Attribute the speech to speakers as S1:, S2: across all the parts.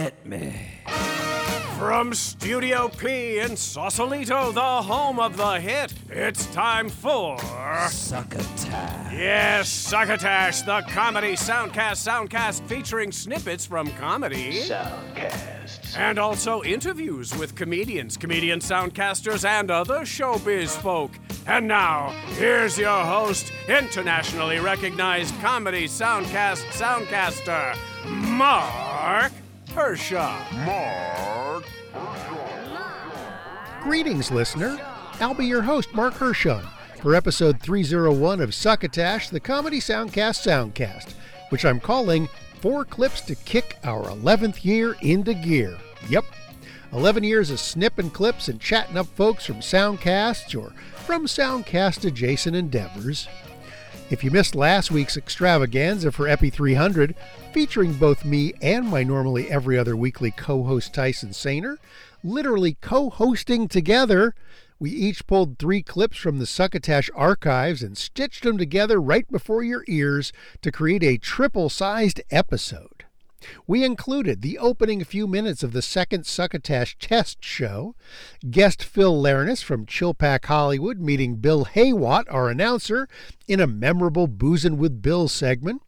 S1: Hit me.
S2: From Studio P in Sausalito, the home of the hit, it's time for.
S1: Succotash.
S2: Yes, Succotash, the comedy soundcast soundcast featuring snippets from comedy.
S3: Soundcast.
S2: And also interviews with comedians, comedian soundcasters, and other showbiz folk. And now, here's your host, internationally recognized comedy soundcast soundcaster, Mark Hershon.
S3: Mark.
S4: Greetings, listener. I'll be your host, Mark Hershon, for episode 301 of Succotash, the Comedy Soundcast Soundcast, which I'm calling Four Clips to Kick Our 11th Year into Gear. Yep, 11 years of snipping clips and chatting up folks from Soundcasts or from Soundcast adjacent endeavors. If you missed last week's extravaganza for Epi 300, featuring both me and my normally every other weekly co host Tyson Sainer, literally co hosting together, we each pulled three clips from the Succotash archives and stitched them together right before your ears to create a triple sized episode. We included the opening few minutes of the second Succotash test show, guest Phil Larness from Chilpack Hollywood meeting Bill Haywatt, our announcer, in a memorable Boozin' with Bill segment,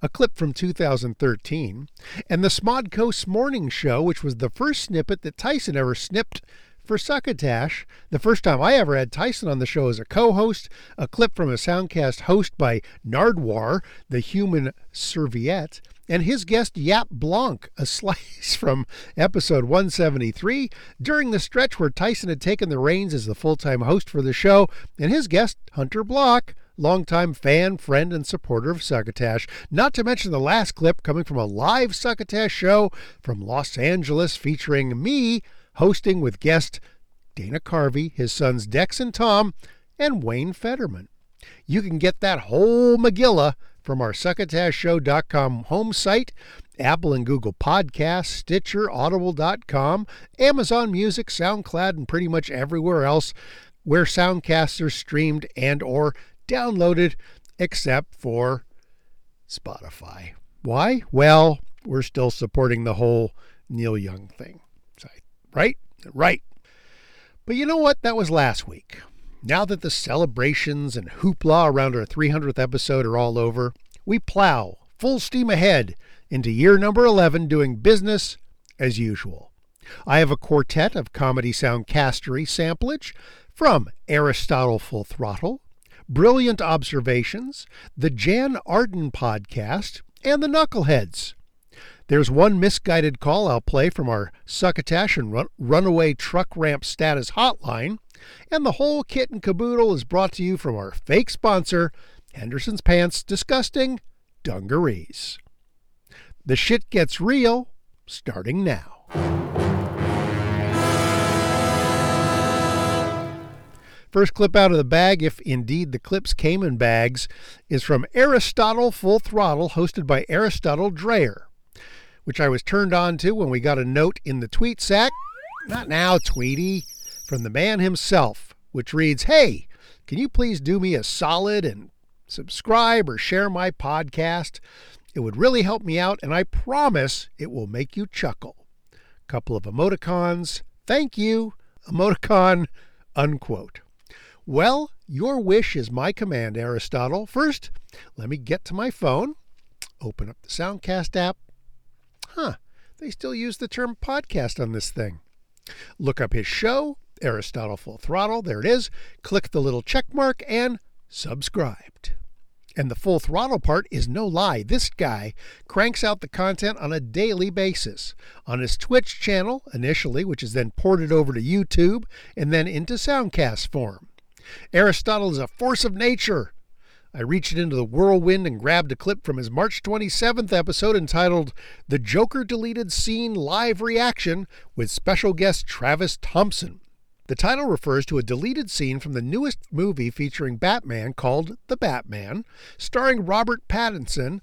S4: a clip from 2013, and the Smodcoast Morning Show, which was the first snippet that Tyson ever snipped for Succotash, the first time I ever had Tyson on the show as a co host, a clip from a Soundcast host by Nardwuar, the human serviette, and his guest Yap Blanc, a slice from episode 173 during the stretch where Tyson had taken the reins as the full time host for the show, and his guest Hunter Block, longtime fan, friend, and supporter of Succotash. Not to mention the last clip coming from a live Succotash show from Los Angeles featuring me hosting with guest Dana Carvey, his sons Dex and Tom, and Wayne Federman. You can get that whole Megillah from our succotashshow.com home site, Apple and Google Podcasts, Stitcher, Audible.com, Amazon Music, SoundCloud, and pretty much everywhere else where soundcasts are streamed and or downloaded except for Spotify. Why? Well, we're still supporting the whole Neil Young thing. Right? Right. But you know what? That was last week. Now that the celebrations and hoopla around our 300th episode are all over, we plow full steam ahead into year number 11 doing business as usual. I have a quartet of comedy soundcastery samplage from Aristotle Full Throttle, Brilliant Observations, the Jann Arden podcast, and the Knuckleheads. There's one misguided call I'll play from our Succotash and run- Runaway Truck Ramp Status Hotline, and the whole kit and caboodle is brought to you from our fake sponsor, Henderson's Pants Disgusting Dungarees. The shit gets real starting now. First clip out of the bag, if indeed the clips came in bags, is from Aristotle Full Throttle, hosted by Aristotle Dreyer, which I was turned on to when we got a note in the tweet sack. Not now, Tweety, from the man himself, which reads Hey, can you please do me a solid and subscribe or share my podcast? It would really help me out, and I promise it will make you chuckle. Couple of emoticons. Thank you. Emoticon, unquote. Well, your wish is my command, Aristotle. First, let me get to my phone, open up the Soundcast app. Huh, they still use the term podcast on this thing. Look up his show, Aristotle Full Throttle. There it is. Click the little check mark and subscribed. And the full throttle part is no lie. This guy cranks out the content on a daily basis on his Twitch channel initially, which is then ported over to YouTube and then into Soundcast form. Aristotle is a force of nature. I reached into the whirlwind and grabbed a clip from his March 27th episode entitled The Joker Deleted Scene Live Reaction with special guest Travis Thompson. The title refers to a deleted scene from the newest movie featuring Batman called The Batman, starring Robert Pattinson,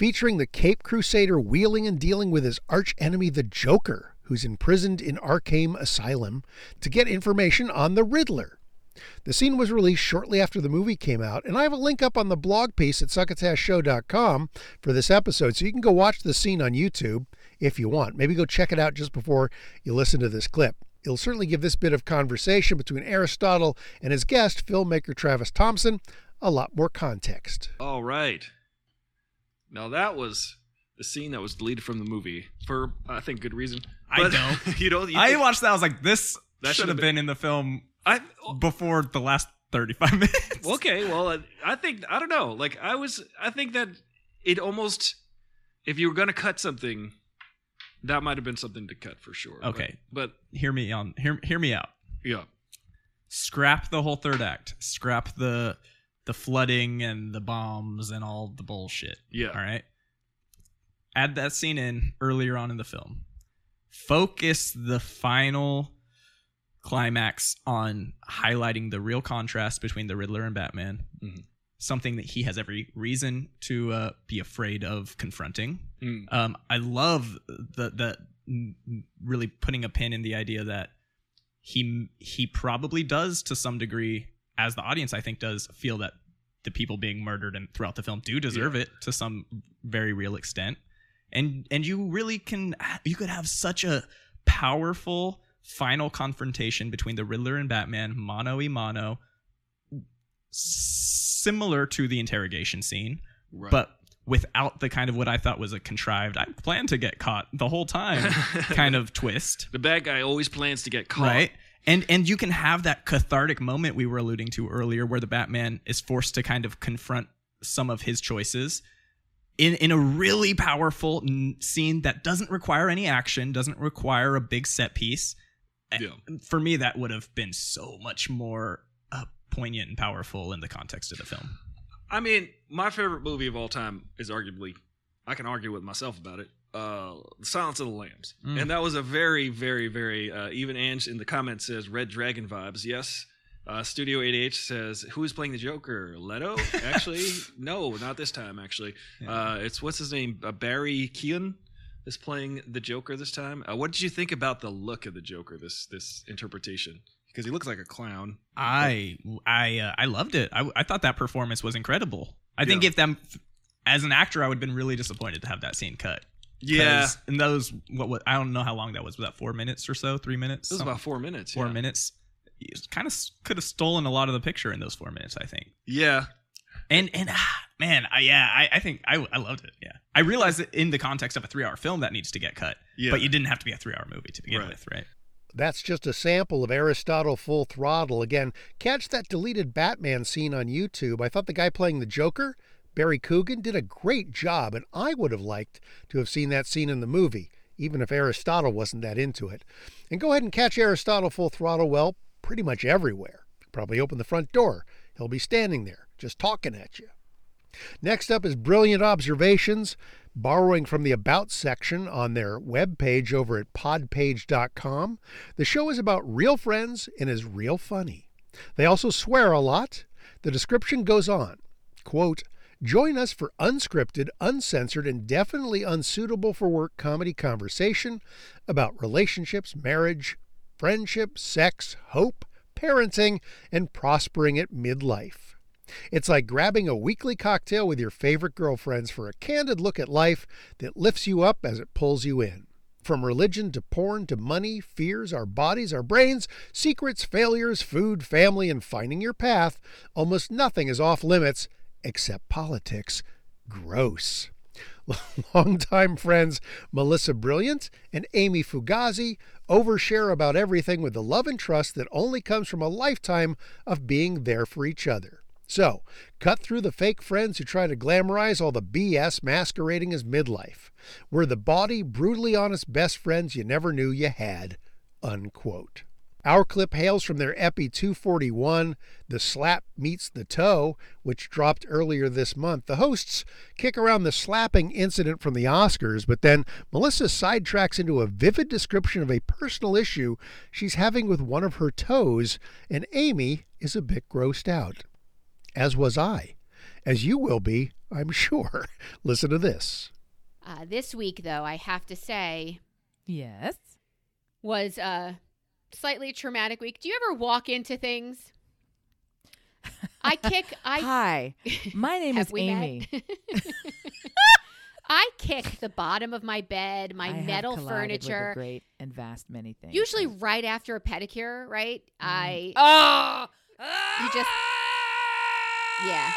S4: featuring the Cape Crusader wheeling and dealing with his archenemy the Joker, who's imprisoned in Arkham Asylum, to get information on the Riddler. The scene was released shortly after the movie came out, and I have a link up on the blog piece at succotashshow.com for this episode, so you can go watch the scene on YouTube if you want. Maybe go check it out just before you listen to this clip. It'll certainly give this bit of conversation between Aristotle and his guest, filmmaker Travis Thompson, a lot more context.
S5: All right. Now that was the scene that was deleted from the movie for I think good reason.
S6: I
S5: But-
S6: don't.
S5: you don't. You
S6: I
S5: think-
S6: watched that. I was like, this
S5: That
S6: should
S5: should've been-
S6: been in the film
S5: I
S6: before the last 35 minutes.
S5: okay. Well, I- I think I don't know. Like I was. I think that it almost. If you were gonna cut something, that might have been something to cut for sure.
S6: Okay.
S5: But,
S6: Hear me on. Hear, hear me out.
S5: yeah.
S6: Scrap the whole third act. Scrap the the flooding and the bombs and all the bullshit.
S5: Yeah.
S6: All right. Add that scene in earlier on in the film. Focus the final climax on highlighting the real contrast between the Riddler and Batman.
S5: Mhm.
S6: Something that he has every reason to uh, be afraid of confronting.
S5: Mm.
S6: Um, I love the the really putting a pin in the idea that he he probably does to some degree, as the audience I think does feel that the people being murdered and throughout the film do deserve it to some very real extent, and and you really can you could have such a powerful final confrontation between the Riddler and Batman, mano a mano, similar to the interrogation scene
S5: Right.
S6: but without the kind of what I thought was a contrived, I plan to get caught the whole time kind of twist,
S5: the bad guy always plans to get caught.
S6: right? And and you can have that cathartic moment we were alluding to earlier, where the Batman is forced to kind of confront some of his choices in in a really powerful n- scene that doesn't require any action, doesn't require a big set piece. Eh,
S5: Yeah.
S6: For me, that would have been so much more poignant and powerful in the context of the film.
S5: I mean, my favorite movie of all time is arguably, I can argue with myself about it. Uh, Silence of the Lambs,
S6: Mm.
S5: and that was a very, very, very. Uh, even Ange in the comments says Red Dragon vibes. Yes. Uh, Studio 88 says who is playing the Joker? Leto? Actually, no, not this time. Actually, uh, it's what's his name? Uh, Barry Keoghan is playing the Joker this time. Uh, what did you think about the look of the Joker? This this interpretation because he looks like a clown.
S6: I I uh, I loved it. I, I thought that performance was incredible. I think if them as an actor, I would have been really disappointed to have that scene cut.
S5: Yeah,
S6: in those what, what I don't know how long that was. Was that four minutes or so? Three minutes?
S5: this was about four minutes.
S6: four
S5: yeah.
S6: minutes. Kind of could have stolen a lot of the picture in those four minutes. I think.
S5: Yeah,
S6: And and ah, man, I, yeah, I, I think I, I loved it. Yeah, I realized that in the context of a three-hour film that needs to get cut.
S5: Yeah.
S6: but you didn't have to be a three-hour movie to begin
S5: Right.
S6: with, right?
S4: That's just a sample of Aristotle Full Throttle. Again, catch that deleted Batman scene on YouTube. I thought the guy playing the Joker, Barry Keoghan, did a great job, and I would have liked to have seen that scene in the movie, even if Aristotle wasn't that into it. And go ahead and catch Aristotle Full Throttle, well, pretty much everywhere. Probably open the front door. He'll be standing there, just talking at you. Next up is Brilliant Observations, borrowing from the About section on their webpage over at podpage.com. The show is about real friends and is real funny. They also swear a lot. The description goes on. Quote, Join us for unscripted, uncensored, and definitely unsuitable for work comedy conversation about relationships, marriage, friendship, sex, hope, parenting, and prospering at midlife. It's like grabbing a weekly cocktail with your favorite girlfriends for a candid look at life that lifts you up as it pulls you in. From religion to porn to money, fears, our bodies, our brains, secrets, failures, food, family, and finding your path, almost nothing is off limits except politics. Gross. Longtime friends Melissa Brilliant and Amy Fugazi overshare about everything with the love and trust that only comes from a lifetime of being there for each other. So, cut through the fake friends who try to glamorize all the BS masquerading as midlife. We're the body, brutally honest best friends you never knew you had. Unquote. Our clip hails from their Epi 241, The Slap Meets the Toe, which dropped earlier this month. The hosts kick around the slapping incident from the Oscars, but then Melissa sidetracks into a vivid description of a personal issue she's having with one of her toes, and Amy is a bit grossed out. As was I. As you will be, I'm sure. Listen to this.
S7: Uh, this week, though, I have to say,
S8: Yes.
S7: was a slightly traumatic week. Do you ever walk into things? I kick. I
S8: Hi. My name is? Amy.
S7: I kick the bottom of my bed, my
S8: I have
S7: metal
S8: with a
S7: furniture.
S8: great and vast many things.
S7: Usually right after a pedicure, right? Mm. I
S8: Oh.
S7: You just- ah! Yeah.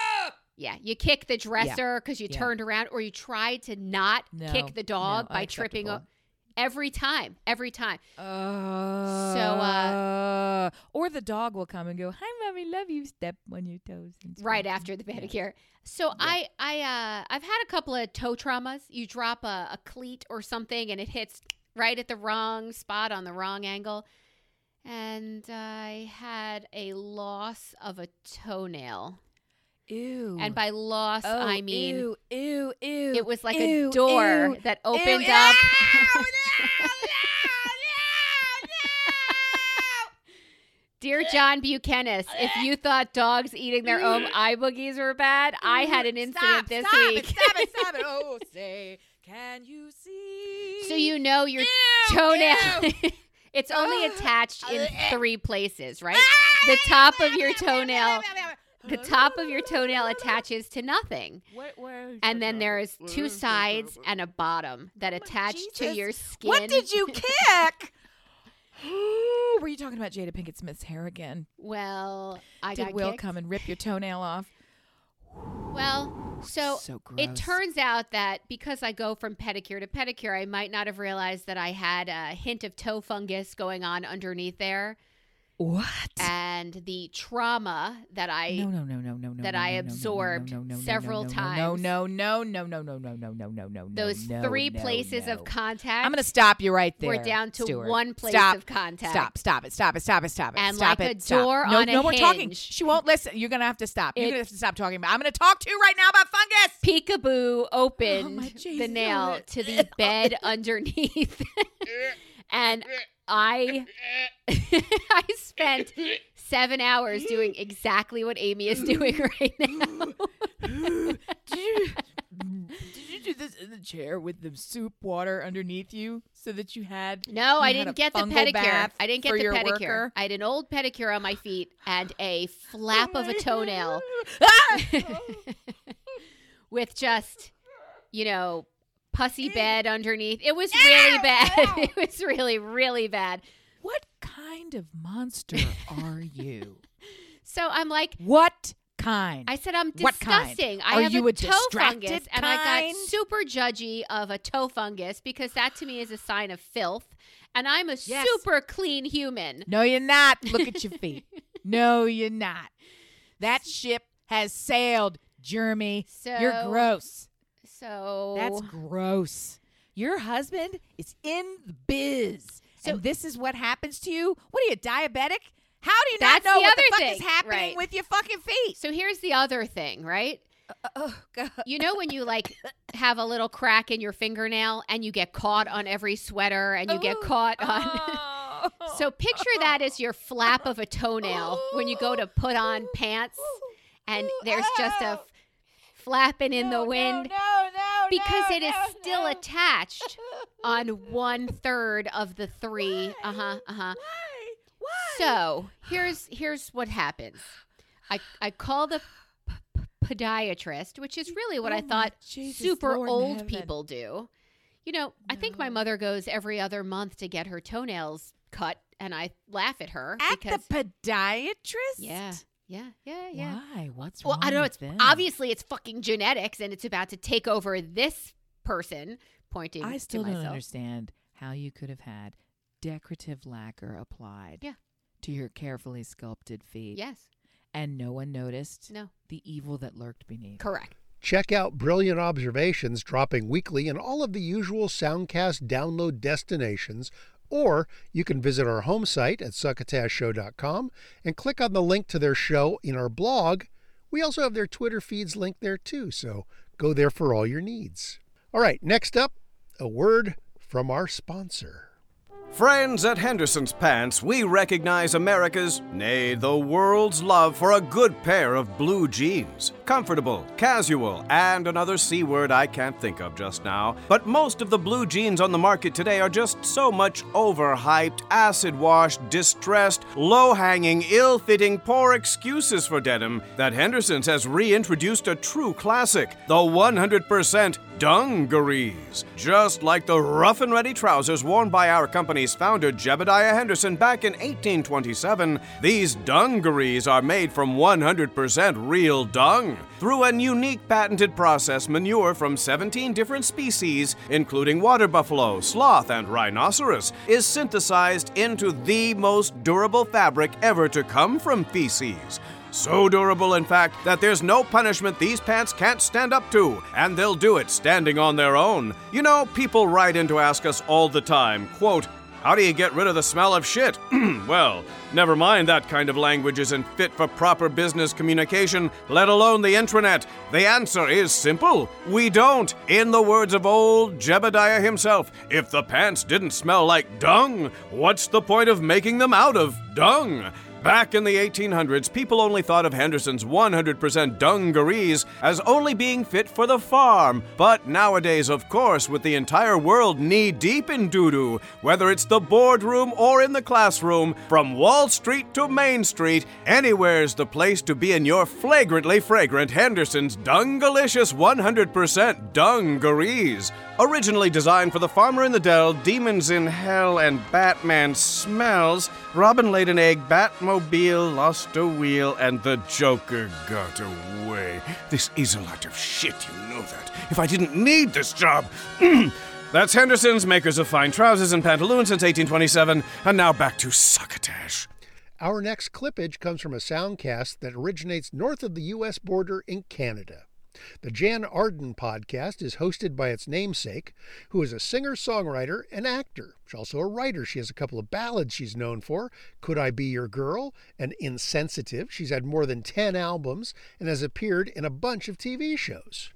S7: Yeah, you kick the dresser because you
S8: Yeah.
S7: turned around, or you tried to not
S8: No,
S7: kick the dog
S8: no,
S7: by tripping. O- every time, every time.
S8: Uh,
S7: So, uh,
S8: or the dog will come and go, "Hi, mommy, love you." Step on your toes. And
S7: right
S8: scratch
S7: after the
S8: them." Yeah.
S7: pedicure. So I I uh I've had a couple of toe traumas. You drop a, a cleat or something and it hits right at the wrong spot on the wrong angle. And I had a loss of a toenail.
S8: Ew.
S7: And by loss
S8: oh,
S7: I mean
S8: ew, ew, ew.
S7: it was like
S8: ew,
S7: a door
S8: ew,
S7: that opened
S8: Ew,
S7: up.
S8: no, no, no,
S7: Dear John Buchanan, if you thought dogs eating their own eye boogies were bad, I had an incident
S8: Stop,
S7: this
S8: stop
S7: week.
S8: It, stop it, stop it. Oh, say, can you see?
S7: so you know your toenail. it's only attached in
S8: Uh,
S7: three places, right?
S8: Ah,
S7: The top of your toenail, the top of your toenail attaches to nothing.
S8: Where, where is
S7: And then there is two sides and a bottom that oh attach to your skin.
S8: What did you kick? Were you talking about Jada Pinkett Smith's hair again?
S7: Well, I
S8: Did
S7: got
S8: Will
S7: kicked.
S8: come and rip your toenail off?
S7: Well, so,
S8: So
S7: it turns out that because I go from pedicure to pedicure, I might not have realized that I had a hint of toe fungus going on underneath there,
S8: What?
S7: and the trauma that I
S8: no, no, no, no, no, no.
S7: that I absorbed several times.
S8: No, no, no, no, no, no, no, no, no, no, no.
S7: those three places of contact.
S8: I'm going to stop you right there.
S7: We're down to one place of contact.
S8: Stop, stop it, stop it, stop it, stop it.
S7: And like a door on a
S8: no more talking. She won't listen. You're going to have to stop. You're going to have to stop talking about I'm going to talk to you right now about fungus.
S7: Peekaboo opened
S8: Oh,
S7: the nail to the bed underneath. and I I spent seven hours doing exactly what Amy is doing right now.
S8: did, you, did you do this in the chair with the soup water underneath you so that you had
S7: No,
S8: you
S7: I
S8: had
S7: didn't
S8: a
S7: get the pedicure. I didn't get the pedicure.
S8: worker?
S7: I had an old pedicure on my feet and a flap of a toenail
S8: Ah!
S7: with just, you know, pussy bed underneath. It was really bad. It was really, really bad.
S8: what kind of monster are you?
S7: So I'm like,
S8: What kind?
S7: I said I'm
S8: What kind?
S7: disgusting. I
S8: Are
S7: have
S8: you
S7: a
S8: a
S7: toe fungus, and I got super judgy of a toe fungus because that to me is a sign of filth, and I'm a
S8: Yes.
S7: super clean human.
S8: no, you're not. Look at your feet. no, you're not. That ship has sailed, Jeremy.
S7: So
S8: you're gross.
S7: So
S8: That's gross. Your husband is in the biz.
S7: So-
S8: and this is what happens to you? What are you, diabetic? How do you not know
S7: the
S8: what the fuck
S7: thing,
S8: is happening
S7: right.
S8: with your fucking feet?
S7: so here's the other thing, right?
S8: Uh, oh, God.
S7: You know when you like have a little crack in your fingernail and you get caught on every sweater and you get
S8: oh,
S7: caught on.
S8: Oh.
S7: so picture that as your flap of a toenail when you go to put on pants and there's just a flapping in the wind.
S8: No, no, no,
S7: because
S8: no,
S7: it is still
S8: no.
S7: attached on one third of the three. Uh huh. Uh huh.
S8: Why? Why?
S7: So here's here's what happens. I I call the p- p- podiatrist, which is really what
S8: Oh
S7: I thought
S8: Jesus,
S7: super
S8: Lord
S7: old people do. You know, I think my mother goes every other month to get her toenails cut, and I laugh at her
S8: At
S7: because
S8: the podiatrist?
S7: yeah, yeah, yeah, yeah.
S8: Why? What's
S7: Well,
S8: wrong
S7: I don't know.
S8: with
S7: It's
S8: them?
S7: obviously it's fucking genetics, and it's about to take over this person. Pointing.
S8: I still
S7: to
S8: don't
S7: myself.
S8: understand how you could have had decorative lacquer applied
S7: Yeah.
S8: to your carefully sculpted feet
S7: Yes.
S8: and no one noticed
S7: No.
S8: the evil that lurked beneath.
S7: Correct.
S4: Check out Brilliant Observations dropping weekly in all of the usual Soundcast download destinations, or you can visit our home site at succotashshow.com and click on the link to their show in our blog. We also have their Twitter feeds linked there too, so go there for all your needs. All right, next up, a word from our sponsor.
S2: Friends at Henderson's Pants, we recognize America's, nay, the world's love for a good pair of blue jeans. Comfortable, casual, and another C word I can't think of just now. But most of the blue jeans on the market today are just so much overhyped, acid washed, distressed, low hanging, ill fitting, poor excuses for denim that Henderson's has reintroduced a true classic the 100%
S9: dungarees. Just like the rough and ready trousers worn by our company's founder, Jebediah Henderson, back in 1827, these dungarees are made from 100% real dung. Through a unique patented process, manure from 17 different species, including water buffalo, sloth, and rhinoceros, is synthesized into the most durable fabric ever to come from feces. So durable, in fact, that there's no punishment these pants can't stand up to, and they'll do it standing on their own. You know, people write in to ask us all the time, quote, how do you get rid of the smell of shit? well, never mind that kind of language isn't fit for proper business communication, let alone the intranet. The answer is simple. We don't. In the words of old Jebediah himself, if the pants didn't smell like dung, what's the point of making them out of dung? Back in the 1800s, people only thought of Henderson's 100% dungarees as only being fit for the farm. But nowadays, of course, with the entire world knee deep in doo doo, whether it's the boardroom or in the classroom, from Wall Street to Main Street, anywhere's the place to be in your flagrantly fragrant Henderson's Dungalicious 100% dungarees. Originally designed for the farmer in the dell, demons in hell, and Batman smells, Robin laid an egg, Batmobile lost a wheel, and the Joker got away. This is a lot of shit, you know that. If I didn't need this job. That's Henderson's, makers of fine trousers and pantaloons since 1827, and now back to Succotash.
S4: Our next clippage comes from a soundcast that originates north of the U.S. border in Canada. The Jann Arden podcast is hosted by its namesake, who is a singer songwriter and actor. She's also a writer. She has a couple of ballads she's known for Could I Be Your Girl and Insensitive. She's had more than 10 albums and has appeared in a bunch of TV shows.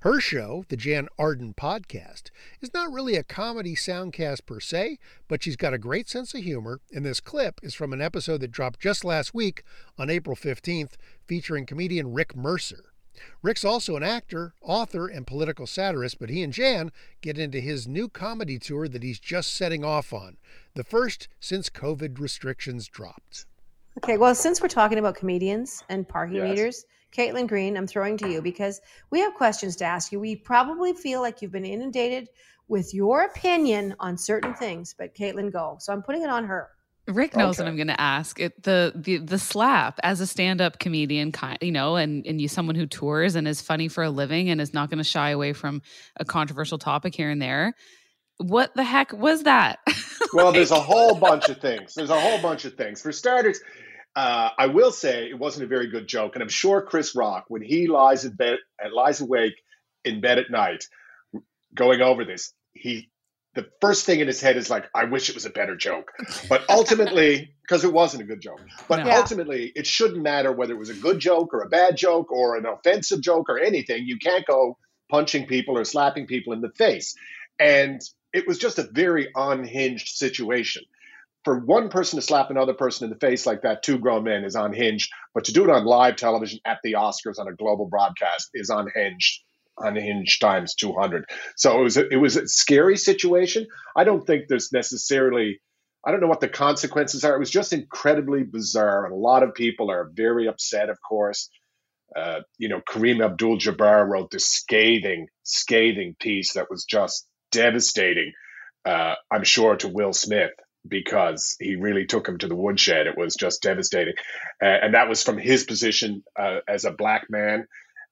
S4: Her show, the Jann Arden Podcast, is not really a comedy soundcast per se, but she's got a great sense of humor, and this clip is from an episode that dropped just last week on April 15th featuring comedian Rick Mercer. Rick's also an actor, author, and political satirist, but he and Jann get into his new comedy tour that he's just setting off on, the first since COVID restrictions dropped.
S10: Okay, well, since we're talking about comedians and parking
S3: Yes.
S10: meters, Caitlin Green, I'm throwing to you because we have questions to ask you. We probably feel like you've been inundated with your opinion on certain things, but Caitlin, go. So I'm putting it on her.
S11: Rick knows what I'm going to ask. It, the the the slap as a stand-up comedian, kind you know, and and you someone who tours and is funny for a living and is not going to shy away from a controversial topic here and there. What the heck was that?
S3: Well, there's a whole bunch of things. There's a whole bunch of things. For starters, uh, I will say it wasn't a very good joke, and I'm sure Chris Rock, when he lies in bed, uh, lies awake in bed at night, going over this, he the first thing in his head is like, "I wish it was a better joke," but ultimately, because it wasn't a good joke, but
S11: No.
S3: Ultimately, it shouldn't matter whether it was a good joke or a bad joke or an offensive joke or anything. You can't go punching people or slapping people in the face, and it was just a very unhinged situation. For one person to slap another person in the face like that, two grown men, is unhinged. But to do it on live television at the Oscars on a global broadcast is unhinged, unhinged times two hundred. So it was a, it was a scary situation. I don't think there's necessarily. I don't know what the consequences are. It was just incredibly bizarre, and a lot of people are very upset. Of course, uh, you know, Kareem Abdul-Jabbar wrote this scathing, scathing piece that was just devastating. Uh, I'm sure to Will Smith because he really took him to the woodshed. It was just devastating, uh, and that was from his position uh, as a black man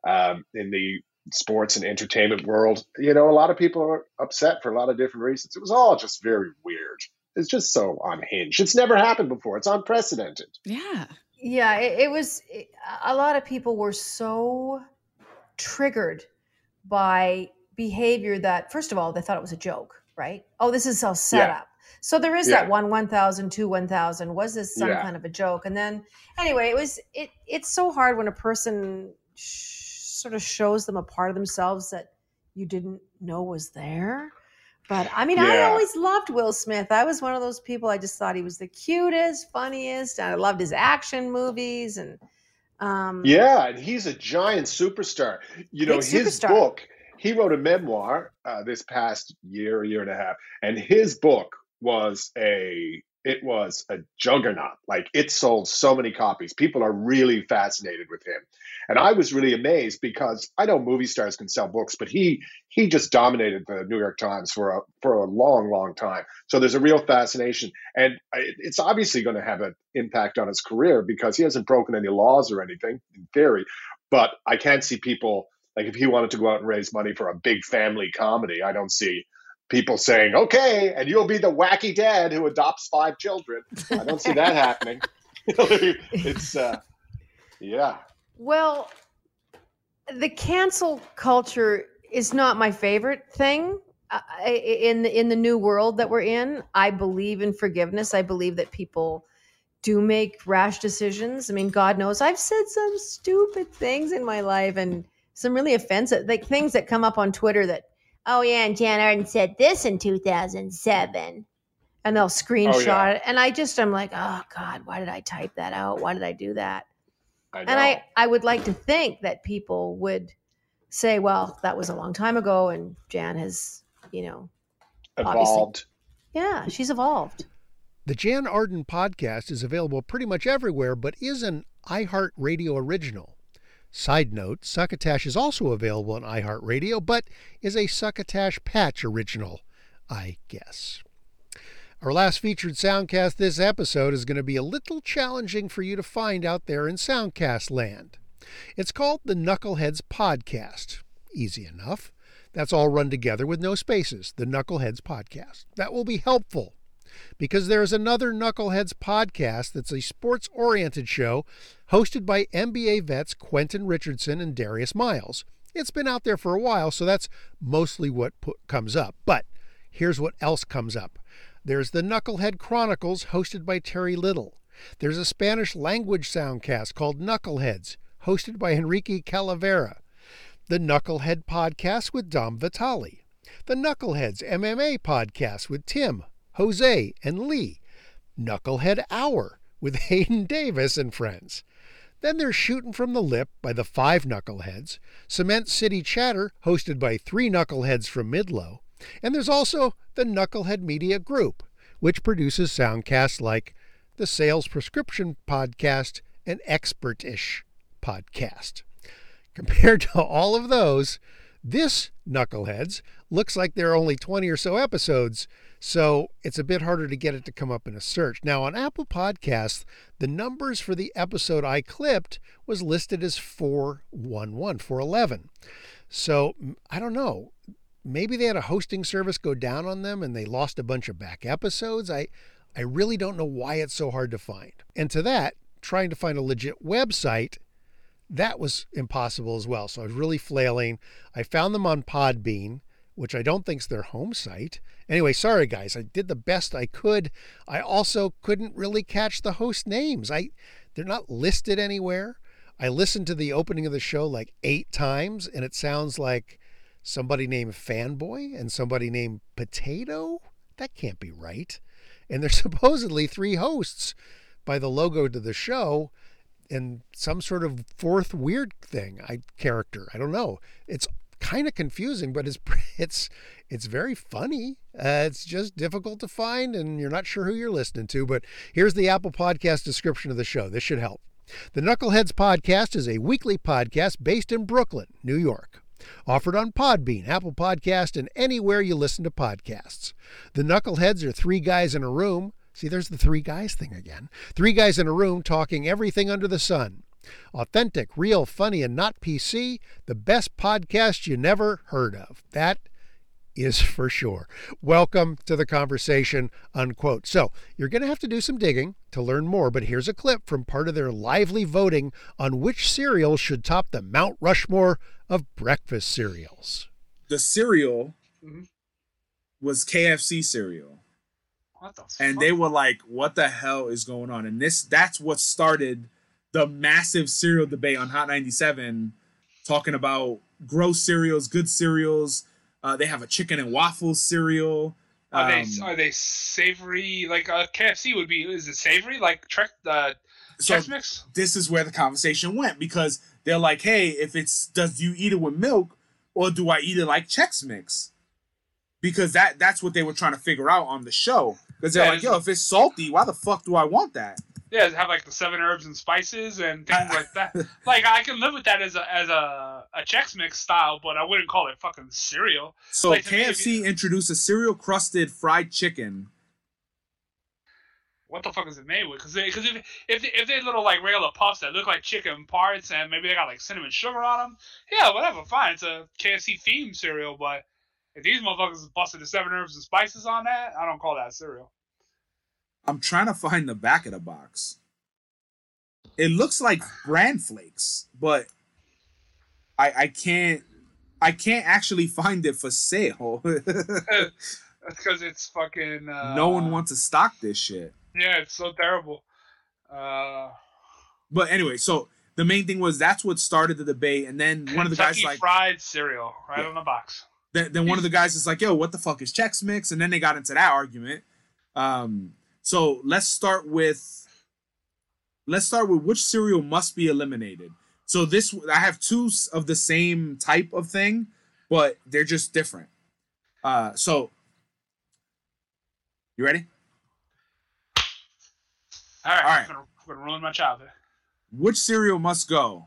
S3: um, in the sports and entertainment world. You know, a lot of people are upset for a lot of different reasons. It was all just very weird. It's just so unhinged. It's never happened before. It's unprecedented.
S11: yeah.
S10: Yeah, it, it was. It, a lot of people were so triggered by behavior that, first of all, they thought it was a joke, right? Oh, this is all set
S3: Yeah.
S10: up. So there is
S3: Yeah.
S10: that one, 1,000, two, 1,000. Was this some
S3: Yeah.
S10: kind of a joke? And then, anyway, it was. It. It's so hard when a person sh- sort of shows them a part of themselves that you didn't know was there. But I mean, I always loved Will Smith. I was one of those people. I just thought he was the cutest, funniest, and I loved his action movies. And um,
S3: Yeah, and he's a giant superstar. You know, his
S10: superstar.
S3: book, he wrote a memoir uh, this past year, a year and a half, and his book was a it was a juggernaut. Like it sold so many copies. People are really fascinated with him. And I was really amazed because I know movie stars can sell books, but he he just dominated the New York Times for a for a long, long time. So there's a real fascination, and it's obviously going to have an impact on his career because he hasn't broken any laws or anything in theory. But I can't see people like if he wanted to go out and raise money for a big family comedy, I don't see people saying, okay, and you'll be the wacky dad who adopts five children. I don't see that happening. it's, uh, yeah.
S10: Well, the cancel culture is not my favorite thing. in the in the new world that we're in, I believe in forgiveness. I believe that people do make rash decisions. I mean, God knows I've said some stupid things in my life and some really offensive like things that come up on Twitter that oh yeah, and Jann Arden said this in 2007. And they'll oh, screenshot oh, yeah. it. And I just, I'm like, oh God, why did I type that out? Why did I do that? I and I, I would like to think that people would say, well, that was a long time ago and Jann has, you know,
S3: evolved.
S10: Yeah, she's evolved.
S4: The Jann Arden podcast is available pretty much everywhere, but is an iHeartRadio original. Side note Succotash is also available on iHeartRadio, but is a Succotash Patch original, I guess. Our last featured soundcast this episode is going to be a little challenging for you to find out there in Soundcast land. It's called the Knuckleheads Podcast. Easy enough. That's all run together with no spaces, the Knuckleheads Podcast. That will be helpful because there's another Knuckleheads podcast that's a sports oriented show hosted by NBA vets Quentin Richardson and Darius Miles. It's been out there for a while, so that's mostly what put, comes up. But here's what else comes up there's the Knucklehead Chronicles hosted by Terry Little. There's a Spanish language soundcast called Knuckleheads, hosted by Enrique Calavera. The Knucklehead Podcast with Dom Vitale. The Knuckleheads MMA Podcast with Tim, Jose, and Lee. Knucklehead Hour with Hayden Davis and friends. Then there's Shooting from the Lip by the Five Knuckleheads, Cement City Chatter, hosted by three Knuckleheads from Midlow, and there's also the Knucklehead Media Group, which produces soundcasts like the Sales Prescription Podcast and Expertish Podcast. Compared to all of those, this Knuckleheads looks like there are only 20 or so episodes, so it's a bit harder to get it to come up in a search. Now, on Apple Podcasts, the numbers for the episode I clipped was listed as 411, 411. So I don't know. Maybe they had a hosting service go down on them and they lost a bunch of back episodes. I, I really don't know why it's so hard to find. And to that, trying to find a legit website, that was impossible as well. So I was really flailing. I found them on Podbean, which I don't think's their home site. Anyway, sorry guys, I did the best I could. I also couldn't really catch the host names. I they're not listed anywhere. I listened to the opening of the show like 8 times and it sounds like somebody named Fanboy and somebody named Potato. That can't be right. And there's supposedly three hosts by the logo to the show and some sort of fourth weird thing I character. I don't know. It's kind of confusing, but it's it's it's very funny. Uh, it's just difficult to find, and you're not sure who you're listening to. But here's the Apple Podcast description of the show. This should help. The Knuckleheads Podcast is a weekly podcast based in Brooklyn, New York. Offered on Podbean, Apple Podcast, and anywhere you listen to podcasts. The Knuckleheads are three guys in a room. See, there's the three guys thing again. Three guys in a room talking everything under the sun. Authentic, real, funny, and not PC, the best podcast you never heard of. That is for sure. Welcome to the conversation, unquote. So, you're going to have to do some digging to learn more, but here's a clip from part of their lively voting on which cereal should top the Mount Rushmore of breakfast cereals.
S12: The cereal mm-hmm. was KFC cereal. The and they were like, what the hell is going on? And this that's what started the massive cereal debate on Hot 97, talking about gross cereals, good cereals. Uh, they have a chicken and waffles cereal.
S13: Are um, they are they savory? Like uh, KFC would be. Is it savory? Like Trek uh, so Chex Mix?
S12: This is where the conversation went because they're like, hey, if it's does you eat it with milk or do I eat it like Chex Mix? Because that that's what they were trying to figure out on the show. Because they're
S13: Yeah,
S12: like, yo, if it's salty, why the fuck do I want that? Why the fuck do I want that?
S13: Yeah, have like the seven herbs and spices and things like that. Like I can live with that as a as a a Chex Mix style, but I wouldn't call it fucking cereal.
S12: So
S13: Like, to me, if
S12: KFC introduced a cereal crusted fried chicken.
S13: What the fuck is it made with? Because because if if they, if they little like regular puffs that look like chicken parts and maybe they got like cinnamon sugar on them, yeah, whatever, fine. It's a KFC themed cereal, but if these motherfuckers busted the seven herbs and spices on that, I don't call that cereal.
S12: I'm trying to find the back of the box. It looks like bran flakes, but I I can't I can't actually find it for sale.
S13: That's because it's fucking. Uh,
S12: no one wants to stock this shit.
S13: Yeah, it's so terrible. Uh,
S12: But anyway, so the main thing was that's what started the debate, and then one of the guys like
S13: fried cereal right
S12: Yeah.
S13: on the box.
S12: then, then one of the guys is like, "Yo, what the fuck is Chex Mix?" And then they got into that argument. Um, so let's start with let's start with which cereal must be eliminated. So this I have two of the same type of thing, but they're just different. Uh, so you ready?
S13: All right,
S12: All right.
S13: I'm gonna, I'm gonna ruin my childhood.
S12: Which cereal must go?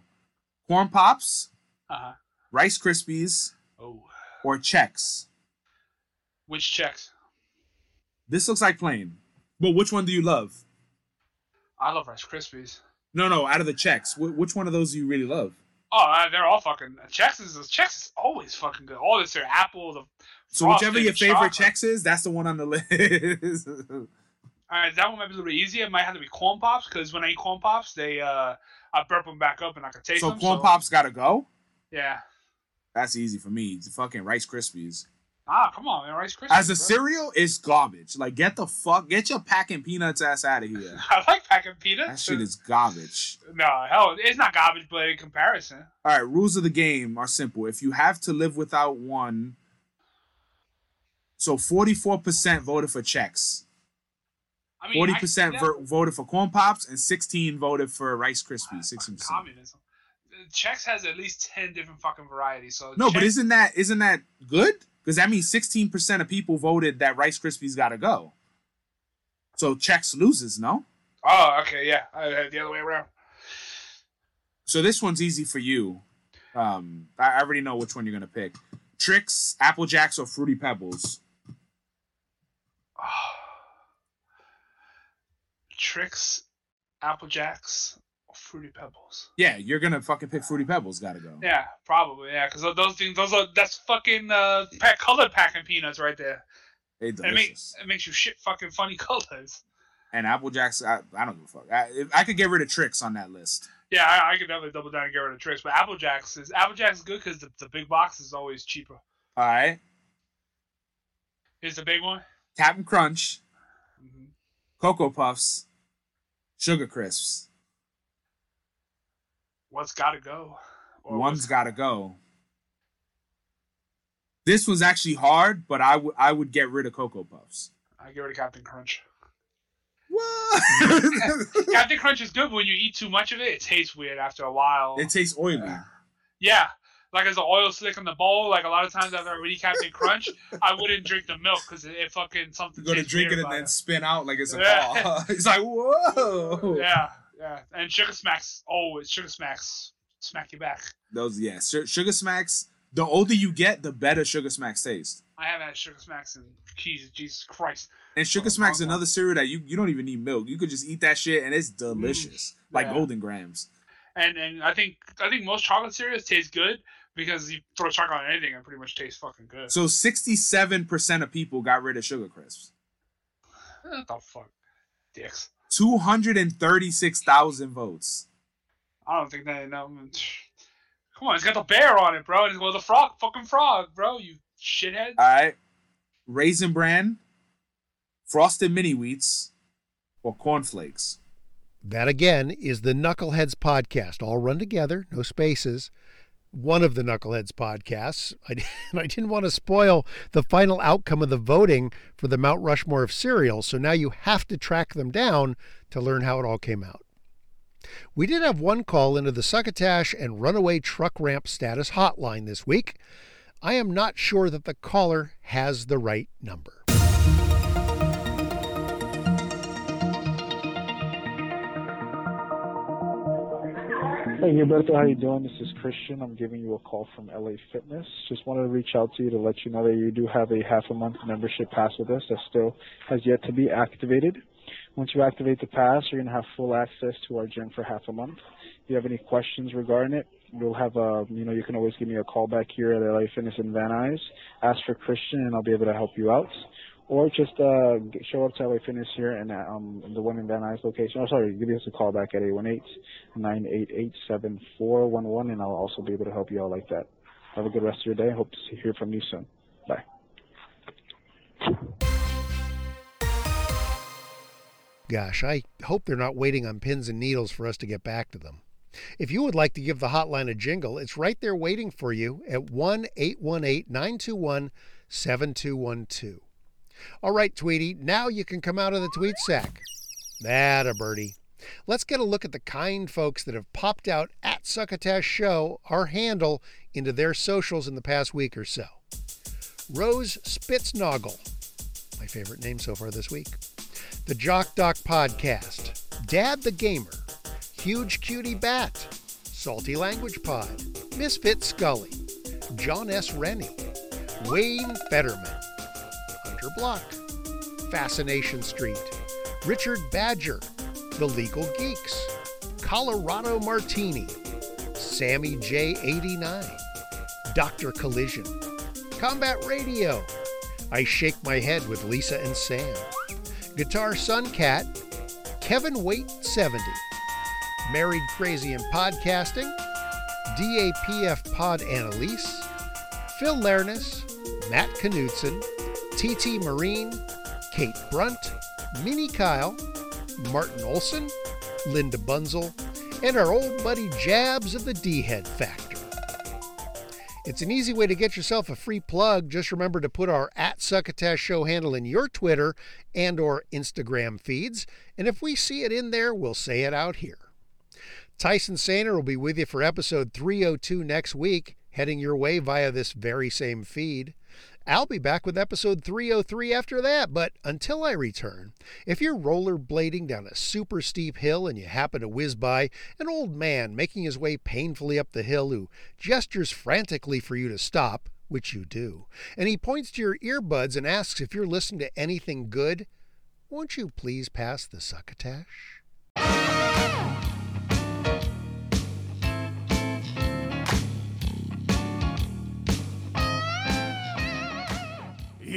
S12: Corn Pops,
S13: Uh huh.
S12: Rice Krispies,
S13: Oh,
S12: or Chex?
S13: which Chex?
S12: This looks like plain, but which one do you love?
S13: I love Rice Krispies.
S12: No, no, out of the Chex, wh- which one of those do you really love?
S13: Oh, uh, they're all fucking. Chex is Chex is always fucking good. All this, their apple, the.
S12: So whichever your favorite
S13: chocolate.
S12: Chex is, that's the one on the list.
S13: All right, that one might be a little bit easier. It might have to be corn pops because when I eat corn pops, they uh, I burp them back up and I can taste them.
S12: so
S13: them.
S12: corn pops gotta go.
S13: Yeah.
S12: That's easy for me. It's fucking Rice Krispies.
S13: Ah, come on, man. Rice Krispies.
S12: As a
S13: bro.
S12: cereal, it's garbage. Like, get the fuck, get your packing peanuts ass out of here.
S13: I like packing peanuts.
S12: That shit is garbage.
S13: No, hell, it's not garbage, but in comparison,
S12: All right, rules of the game are simple. If you have to live without one, so forty-four percent voted for Chex,
S13: I mean,
S12: forty
S13: I can
S12: percent
S13: see that.
S12: voted for corn pops, and sixteen voted for Rice Krispies. Sixteen percent.
S13: communism. Chex has at least ten different fucking varieties. So
S12: No, but isn't that isn't that good? Because that means sixteen percent of people voted that Rice Krispies got to go. So Chex loses, no?
S13: Oh, okay, yeah, I had the other way around.
S12: So this one's easy for you. Um, I already know which one you're gonna pick: Trix, Apple Jacks, or Fruity Pebbles.
S13: Trix, Apple Jacks, Fruity Pebbles.
S12: Yeah, you're gonna fucking pick Fruity Pebbles. Got to go.
S13: Yeah, probably. Yeah, because those things, those are that's fucking uh, pack, colored packing peanuts right there.
S12: They
S13: And it makes it makes you shit fucking funny colors.
S12: And Apple Jacks, I, I don't give a fuck. I, if- I could get rid of Trix on that list.
S13: Yeah, I, I could definitely double down and get rid of Trix, but Apple Jacks is Apple Jacks is good because the, the big box is always cheaper.
S12: All right,
S13: Here's the big one.
S12: Captain Crunch,
S13: Mm-hmm.
S12: Cocoa Puffs, Sugar Crisps.
S13: What's gotta go? Or
S12: One's
S13: what's-
S12: got to go. This was actually hard, but I would I would get rid of Cocoa Puffs.
S13: I get rid of Captain Crunch.
S12: What?
S13: Captain Crunch is good, but when you eat too much of it, it tastes weird after a while.
S12: it tastes oily.
S13: Yeah, like there's an oil slick in the bowl. Like a lot of times after I eat Captain Crunch, I wouldn't drink the milk because it, it fucking something.
S12: You go to drink it and
S13: about
S12: then spin out like it's a
S13: Yeah.
S12: ball. it's like whoa.
S13: Yeah, yeah, and Sugar Smacks always Sugar Smacks smack you back.
S12: Those yeah, Sugar Smacks. The older you get, the better Sugar Smacks taste.
S13: I haven't had Sugar Smacks in Jesus, Jesus Christ.
S12: And Sugar Smacks is another cereal that you, you don't even need milk. You could just eat that shit and it's mm, delicious, like
S13: yeah.
S12: Golden Grahams.
S13: And and I think I think most chocolate cereals taste good because you throw chocolate on anything and pretty much tastes fucking good.
S12: So sixty-seven percent of people got rid of Sugar Crisps.
S13: what the fuck, dicks.
S12: Two hundred and thirty-six thousand votes.
S13: I don't think that. know. Come on, it's got the bear on it, bro. And it's well, the frog, fucking frog, bro. You shithead.
S12: All right, Raisin Bran, Frosted Mini Wheats, or cornflakes.
S4: That again is the Knuckleheads podcast, all run together, no spaces. One of the Knuckleheads podcasts. I, and I didn't want to spoil the final outcome of the voting for the Mount Rushmore of cereals, so now you have to track them down to learn how it all came out. We did have one call into the Succotash and Runaway Truck Ramp Status Hotline this week. I am not sure that the caller has the right number.
S14: Hey Gilberto, how you doing? This is Christian. I'm giving you a call from LA Fitness. Just wanted to reach out to you to let you know that you do have a half a month membership pass with us that still has yet to be activated. Once you activate the pass, you're going to have full access to our gym for half a month. If you have any questions regarding it, we'll have a, you know, you can always give me a call back here at LA Fitness in Van Nuys. Ask for Christian and I'll be able to help you out. Or just uh, show up to LA Fitness here and um, the one in Van Nuys location. Oh, sorry, give us a call back at 818-988-7411 and I'll also be able to help you out like that. Have a good rest of your day. Hope to hear from you soon. Bye.
S4: Gosh, I hope they're not waiting on pins and needles for us to get back to them. If you would like to give the hotline a jingle, it's right there waiting for you at 1 818 921 7212. All right, Tweety, now you can come out of the tweet sack. That a birdie. Let's get a look at the kind folks that have popped out at Succotash Show, our handle, into their socials in the past week or so. Rose Spitznoggle, my favorite name so far this week. The Jock Doc Podcast, Dad the Gamer, Huge Cutie Bat, Salty Language Pod, Misfit Scully, John S. Rennie, Wayne Federman, Block, Fascination Street, Richard Badger, The Legal Geeks, Colorado Martini, Sammy J89, Dr. Collision, Combat Radio, I Shake My Head with Lisa and Sam, Guitar Sun Cat, Kevin Waite 70, Married Crazy in Podcasting, DAPF Pod Annalise, Phil Lernis, Matt Knudsen, TT Marine, Kate Brunt, Minnie Kyle, Martin Olson, Linda Bunzel, and our old buddy Jabs of the D Head Factor. It's an easy way to get yourself a free plug. Just remember to put our at Succotash Show handle in your Twitter and or Instagram feeds, and if we see it in there, we'll say it out here. Tyson Sainer will be with you for episode 302 next week, heading your way via this very same feed. I'll be back with episode 303 after that, but until I return, if you're rollerblading down a super steep hill and you happen to whiz by an old man making his way painfully up the hill who gestures frantically for you to stop, which you do, and he points to your earbuds and asks if you're listening to anything good, won't you please pass the succotash?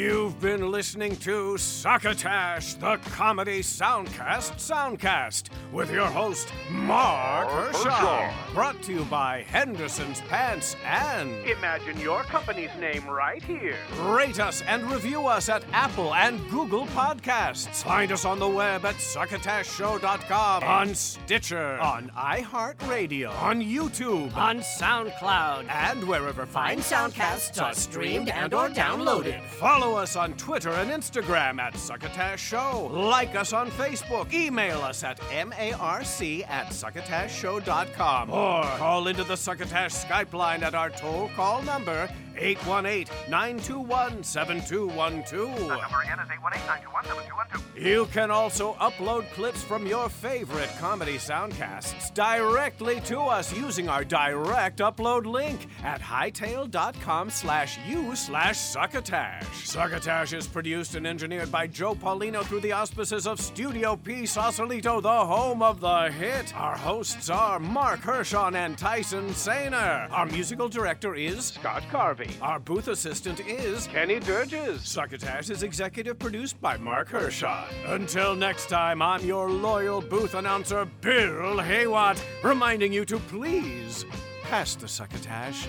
S2: You've been listening to Succotash, the comedy soundcast soundcast, with your host, Mark Hershon. Brought to you by Henderson's Pants and
S9: Imagine your company's name right here.
S2: Rate us and review us at Apple and Google Podcasts. Find us on the web at succotashshow.com, on Stitcher, on iHeartRadio, on YouTube,
S15: On SoundCloud.
S2: and wherever fine soundcasts are streamed and or downloaded. Follow us on Twitter and Instagram at Succotash Show. Like us on Facebook. Email us at marc at succotashshow.com. Or call into the Succotash Skype line at our toll call number 818-921-7212.
S9: That number again is 818-921-7212.
S2: You can also upload clips from your favorite comedy soundcasts directly to us using our direct upload link at hightail.com slash u slash succotash. Succotash is produced and engineered by Joe Paulino through the auspices of Studio P Sausalito, the home of the hit. Our hosts are Mark Hershon and Tyson Sainer. Our musical director is
S9: Scott Carvey.
S2: Our booth assistant is
S9: Kenny Durges.
S2: Succotash is executive produced by Mark Hershon. Until next time, I'm your loyal booth announcer, Bill Haywatt, reminding you to please pass the succotash.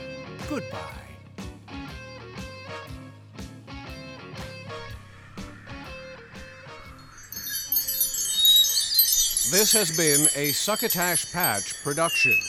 S2: Goodbye. This has been a Succotash Patch production.